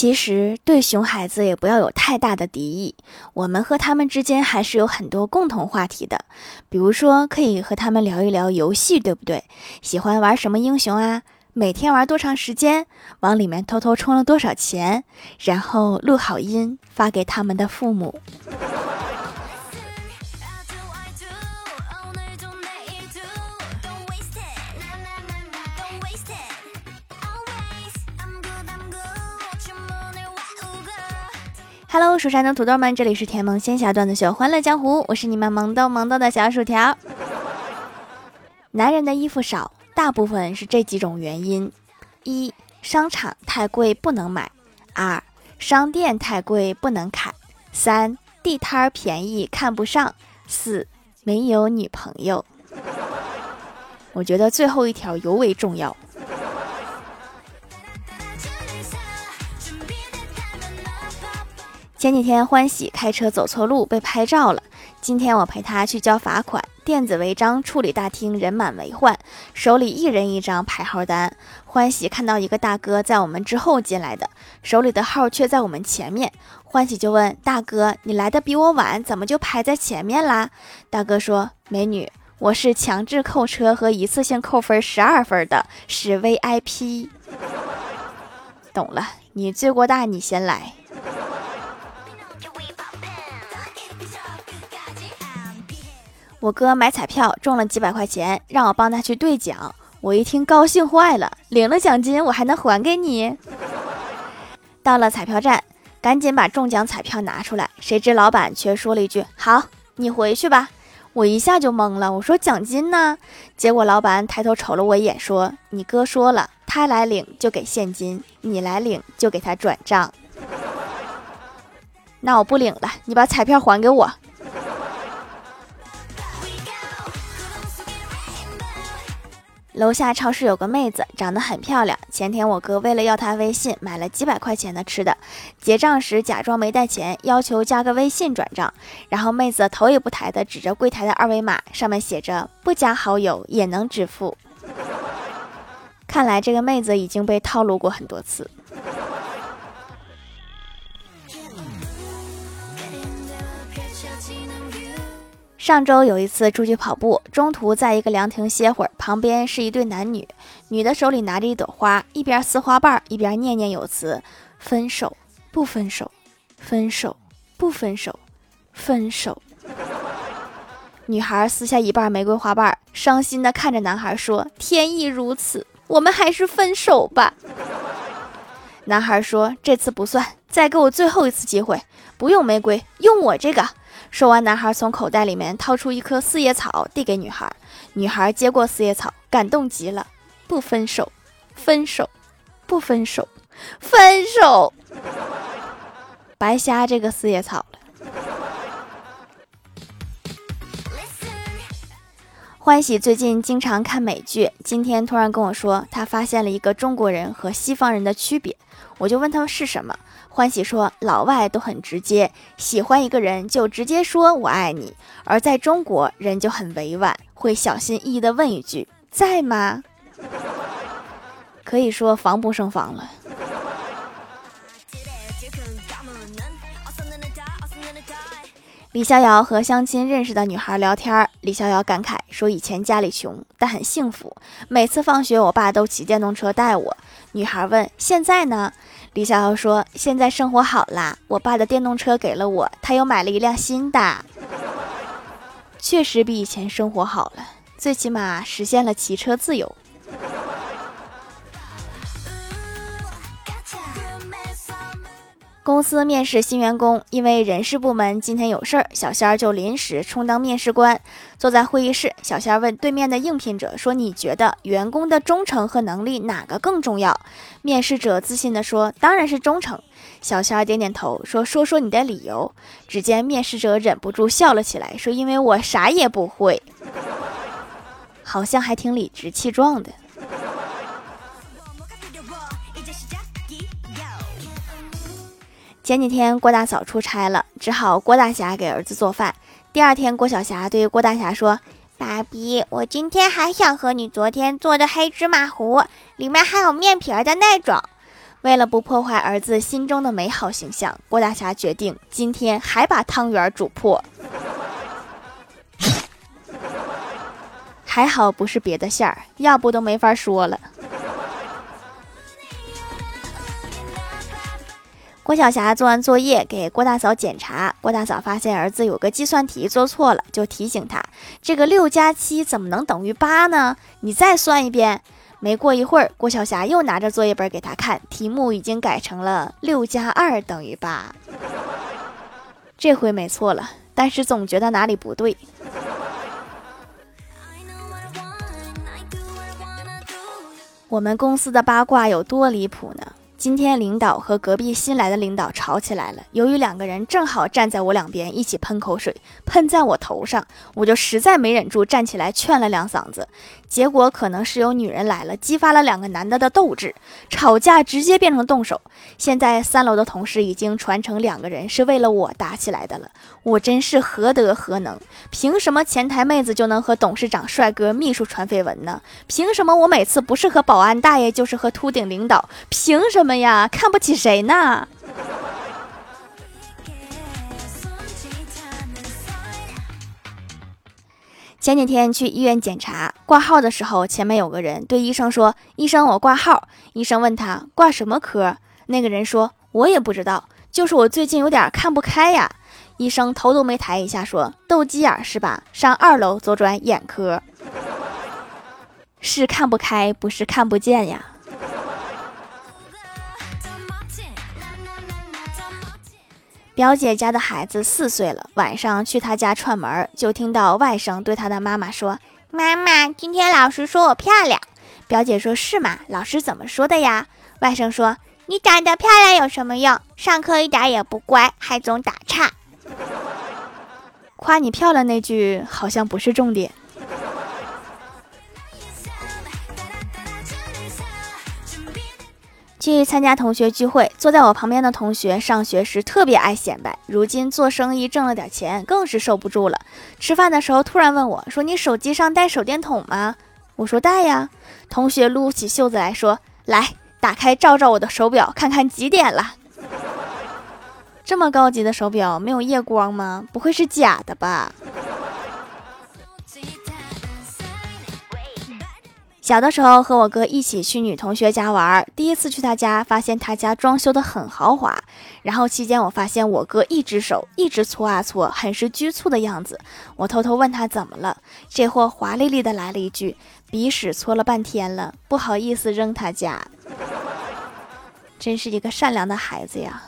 其实对熊孩子也不要有太大的敌意，我们和他们之间还是有很多共同话题的。比如说，可以和他们聊一聊游戏，对不对？喜欢玩什么英雄啊？每天玩多长时间？往里面偷偷充了多少钱？然后录好音发给他们的父母。Hello，蜀山的土豆们，这里是甜萌仙侠段子秀《欢乐江湖》，我是你们萌逗萌逗的小薯条。男人的衣服少，大部分是这几种原因：一、商场太贵不能买；二、商店太贵不能砍；三、地摊儿便宜看不上；四、没有女朋友。我觉得最后一条尤为重要。前几天欢喜开车走错路被拍照了，今天我陪他去交罚款。电子违章处理大厅人满为患，手里一人一张排号单。欢喜看到一个大哥在我们之后进来的，手里的号却在我们前面。欢喜就问大哥：“你来的比我晚，怎么就排在前面啦？”大哥说：“美女，我是强制扣车和一次性扣分十二分的，是 VIP。”懂了，你罪过大，你先来。我哥买彩票中了几百块钱，让我帮他去兑奖。我一听高兴坏了，领了奖金我还能还给你。到了彩票站，赶紧把中奖彩票拿出来，谁知老板却说了一句：“好，你回去吧。”我一下就懵了，我说：“奖金呢？”结果老板抬头瞅了我一眼，说：“你哥说了，他来领就给现金，你来领就给他转账。”那我不领了，你把彩票还给我。楼下超市有个妹子，长得很漂亮。前天我哥为了要她微信，买了几百块钱的吃的。结账时假装没带钱，要求加个微信转账。然后妹子头也不抬的指着柜台的二维码，上面写着“不加好友也能支付”。看来这个妹子已经被套路过很多次。上周有一次出去跑步，中途在一个凉亭歇会儿，旁边是一对男女，女的手里拿着一朵花，一边撕花瓣一边念念有词：“分手不分手，分手不分手，分手。”女孩撕下一半玫瑰花瓣，伤心的看着男孩说：“天意如此，我们还是分手吧。”男孩说：“这次不算，再给我最后一次机会，不用玫瑰，用我这个。”说完，男孩从口袋里面掏出一颗四叶草，递给女孩。女孩接过四叶草，感动极了。不分手，分手，不分手，分手。白瞎这个四叶草了。欢喜最近经常看美剧，今天突然跟我说，他发现了一个中国人和西方人的区别。我就问他们是什么。欢喜说：“老外都很直接，喜欢一个人就直接说我爱你；而在中国，人就很委婉，会小心翼翼地问一句在吗？可以说防不胜防了。”李逍遥和相亲认识的女孩聊天，李逍遥感慨说：“以前家里穷，但很幸福，每次放学我爸都骑电动车带我。”女孩问：“现在呢？”李逍遥说：“现在生活好啦，我爸的电动车给了我，他又买了一辆新的，确实比以前生活好了，最起码实现了骑车自由。”公司面试新员工，因为人事部门今天有事儿，小仙儿就临时充当面试官。坐在会议室，小仙儿问对面的应聘者说：“你觉得员工的忠诚和能力哪个更重要？”面试者自信地说：“当然是忠诚。”小仙儿点点头说：“说说你的理由。”只见面试者忍不住笑了起来，说：“因为我啥也不会。”好像还挺理直气壮的。前几天郭大嫂出差了，只好郭大侠给儿子做饭。第二天，郭晓霞对郭大侠说：“爸比，我今天还想喝你昨天做的黑芝麻糊，里面还有面皮儿的那种。”为了不破坏儿子心中的美好形象，郭大侠决定今天还把汤圆煮破。还好不是别的馅儿，要不都没法说了。郭晓霞做完作业给郭大嫂检查，郭大嫂发现儿子有个计算题做错了，就提醒他：“这个六加七怎么能等于八呢？你再算一遍。”没过一会儿，郭晓霞又拿着作业本给他看，题目已经改成了六加二等于八。这回没错了，但是总觉得哪里不对。我们公司的八卦有多离谱呢？今天领导和隔壁新来的领导吵起来了，由于两个人正好站在我两边，一起喷口水，喷在我头上，我就实在没忍住，站起来劝了两嗓子。结果可能是有女人来了，激发了两个男的的斗志，吵架直接变成动手。现在三楼的同事已经传成两个人是为了我打起来的了，我真是何德何能？凭什么前台妹子就能和董事长帅哥秘书传绯闻呢？凭什么我每次不是和保安大爷就是和秃顶领导？凭什么们呀？看不起谁呢？前几天去医院检查挂号的时候，前面有个人对医生说：“医生，我挂号。”医生问他挂什么科，那个人说：“我也不知道，就是我最近有点看不开呀。”医生头都没抬一下说：“斗鸡眼是吧？上二楼左转眼科。”是看不开，不是看不见呀。表姐家的孩子四岁了，晚上去她家串门，就听到外甥对他的妈妈说：“妈妈，今天老师说我漂亮。”表姐说：“是吗？老师怎么说的呀？”外甥说：“你长得漂亮有什么用？上课一点也不乖，还总打岔。”夸你漂亮那句好像不是重点。去参加同学聚会，坐在我旁边的同学上学时特别爱显摆，如今做生意挣了点钱，更是受不住了。吃饭的时候突然问我说：“你手机上带手电筒吗？”我说：“带呀。”同学撸起袖子来说：“来，打开照照我的手表，看看几点了。”这么高级的手表没有夜光吗？不会是假的吧？小的时候和我哥一起去女同学家玩，第一次去她家，发现她家装修的很豪华。然后期间我发现我哥一只手一直搓啊搓，很是局促的样子。我偷偷问他怎么了，这货华丽丽的来了一句：“鼻屎搓了半天了，不好意思扔他家。”真是一个善良的孩子呀。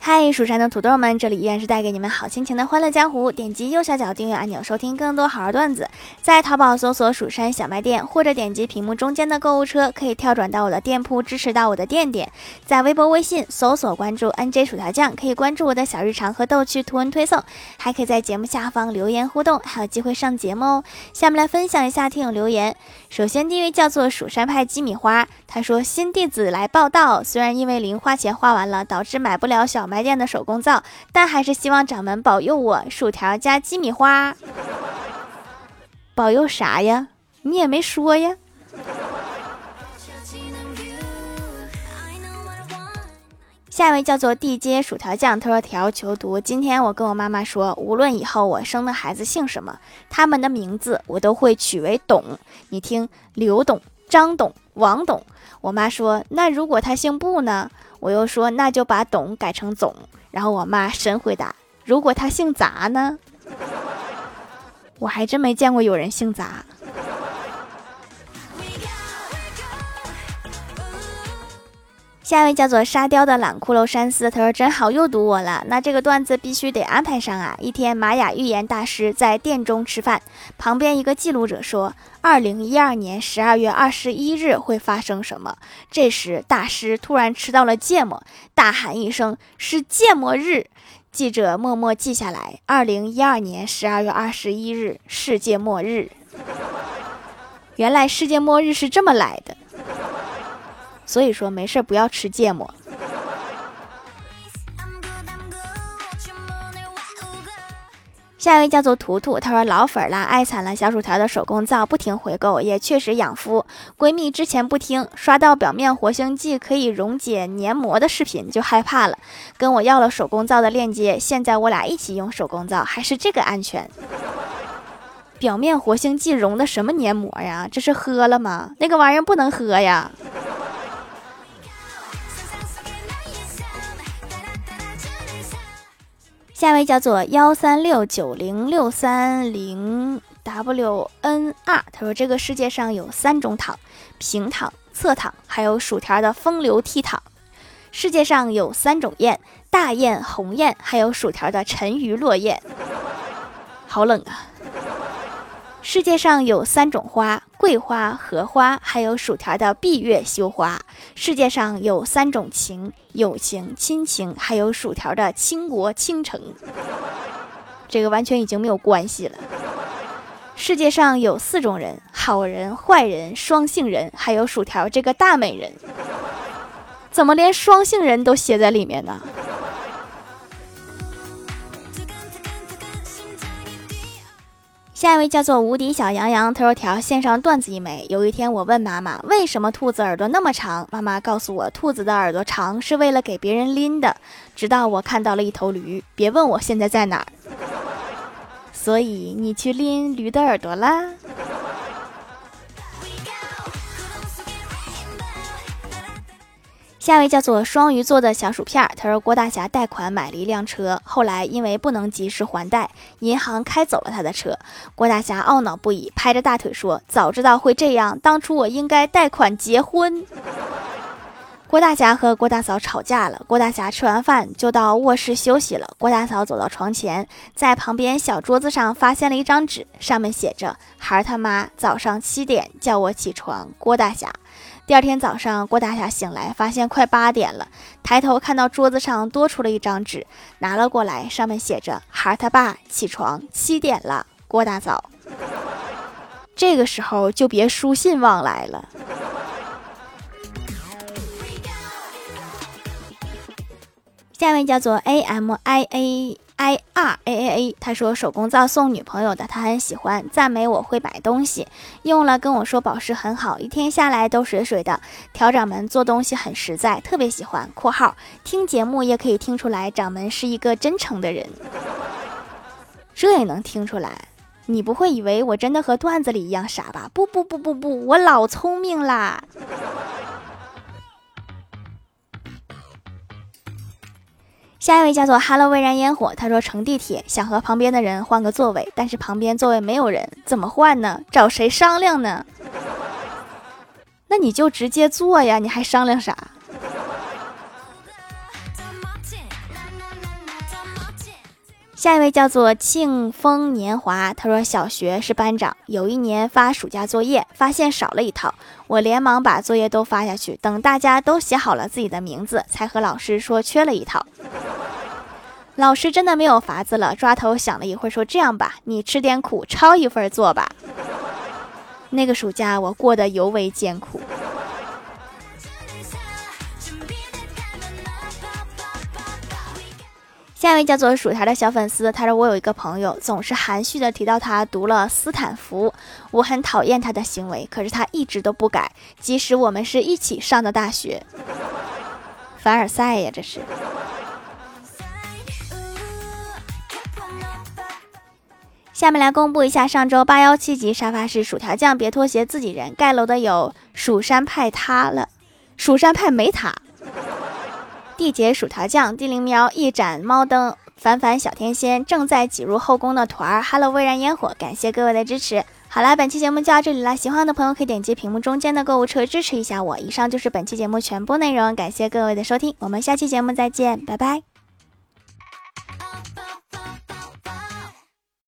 嗨，蜀山的土豆们，这里依然是带给你们好心情的欢乐江湖。点击右下角订阅按钮，收听更多好玩段子。在淘宝搜索“蜀山小卖店”，或者点击屏幕中间的购物车，可以跳转到我的店铺，支持到我的店点。在微博、微信搜索关注 “nj 薯条酱”，可以关注我的小日常和逗趣图文推送，还可以在节目下方留言互动，还有机会上节目哦。下面来分享一下听友留言。首先第一位叫做蜀山派鸡米花，他说新弟子来报道，虽然因为零花钱花完了，导致买不了小卖。店的手工皂，但还是希望掌门保佑我薯条加鸡米花。保佑啥呀？你也没说呀。下一位叫做地接薯条酱，他说条求读。今天我跟我妈妈说，无论以后我生的孩子姓什么，他们的名字我都会取为董。你听，刘董、张董、王董。我妈说，那如果他姓布呢？我又说，那就把“董”改成“总”。然后我妈神回答：“如果他姓杂呢？” 我还真没见过有人姓杂。下一位叫做沙雕的懒骷髅山寺，他说：“真好，又堵我了。那这个段子必须得安排上啊！一天，玛雅预言大师在殿中吃饭，旁边一个记录者说：‘二零一二年十二月二十一日会发生什么？’这时，大师突然吃到了芥末，大喊一声：‘是芥末日！’记者默默记下来：二零一二年十二月二十一日，世界末日。原来世界末日是这么来的。”所以说没事儿不要吃芥末。下一位叫做图图，他说老粉儿啦，爱惨了小薯条的手工皂不停回购，也确实养肤。闺蜜之前不听，刷到表面活性剂可以溶解黏膜的视频就害怕了，跟我要了手工皂的链接。现在我俩一起用手工皂，还是这个安全。表面活性剂溶的什么黏膜呀？这是喝了吗？那个玩意儿不能喝呀。下一位叫做幺三六九零六三零 w n r，他说这个世界上有三种躺：平躺、侧躺，还有薯条的风流倜傥。世界上有三种雁：大雁、鸿雁，还有薯条的沉鱼落雁。好冷啊！世界上有三种花：桂花、荷花，还有薯条的闭月羞花。世界上有三种情：友情、亲情，还有薯条的倾国倾城。这个完全已经没有关系了。世界上有四种人：好人、坏人、双性人，还有薯条这个大美人。怎么连双性人都写在里面呢？下一位叫做无敌小羊羊，他说条线上段子一枚。有一天我问妈妈，为什么兔子耳朵那么长？妈妈告诉我，兔子的耳朵长是为了给别人拎的。直到我看到了一头驴，别问我现在在哪儿。所以你去拎驴的耳朵啦。下一位叫做双鱼座的小薯片，他说郭大侠贷款买了一辆车，后来因为不能及时还贷，银行开走了他的车。郭大侠懊恼不已，拍着大腿说：“早知道会这样，当初我应该贷款结婚。”郭大侠和郭大嫂吵架了，郭大侠吃完饭就到卧室休息了。郭大嫂走到床前，在旁边小桌子上发现了一张纸，上面写着：“孩他妈，早上七点叫我起床。”郭大侠。第二天早上，郭大侠醒来，发现快八点了，抬头看到桌子上多出了一张纸，拿了过来，上面写着：“孩他爸起床，七点了。”郭大嫂，这个时候就别书信往来了。下一位叫做 A M I A。I r a a a，他说手工皂送女朋友的，他很喜欢，赞美我会买东西，用了跟我说保湿很好，一天下来都水水的。调掌门做东西很实在，特别喜欢。（括号听节目也可以听出来，掌门是一个真诚的人。）这也能听出来？你不会以为我真的和段子里一样傻吧？不不不不不，我老聪明啦！下一位叫做 Hello 微燃烟火，他说乘地铁想和旁边的人换个座位，但是旁边座位没有人，怎么换呢？找谁商量呢？那你就直接坐呀，你还商量啥？下一位叫做庆丰年华，他说小学是班长，有一年发暑假作业，发现少了一套，我连忙把作业都发下去，等大家都写好了自己的名字，才和老师说缺了一套。老师真的没有法子了，抓头想了一会儿，说：“这样吧，你吃点苦，抄一份做吧。”那个暑假我过得尤为艰苦。下一位叫做薯条的小粉丝，他说：“我有一个朋友，总是含蓄的提到他读了斯坦福，我很讨厌他的行为，可是他一直都不改，即使我们是一起上的大学。”凡尔赛呀，这是。下面来公布一下上周八幺七级沙发是薯条酱，别拖鞋，自己人盖楼的有蜀山派塌了，蜀山派没塌。地姐薯条酱，地灵喵，一盏猫灯，凡凡小天仙，正在挤入后宫的团儿，Hello 微燃烟火，感谢各位的支持。好啦，本期节目就到这里啦，喜欢的朋友可以点击屏幕中间的购物车支持一下我。以上就是本期节目全部内容，感谢各位的收听，我们下期节目再见，拜拜。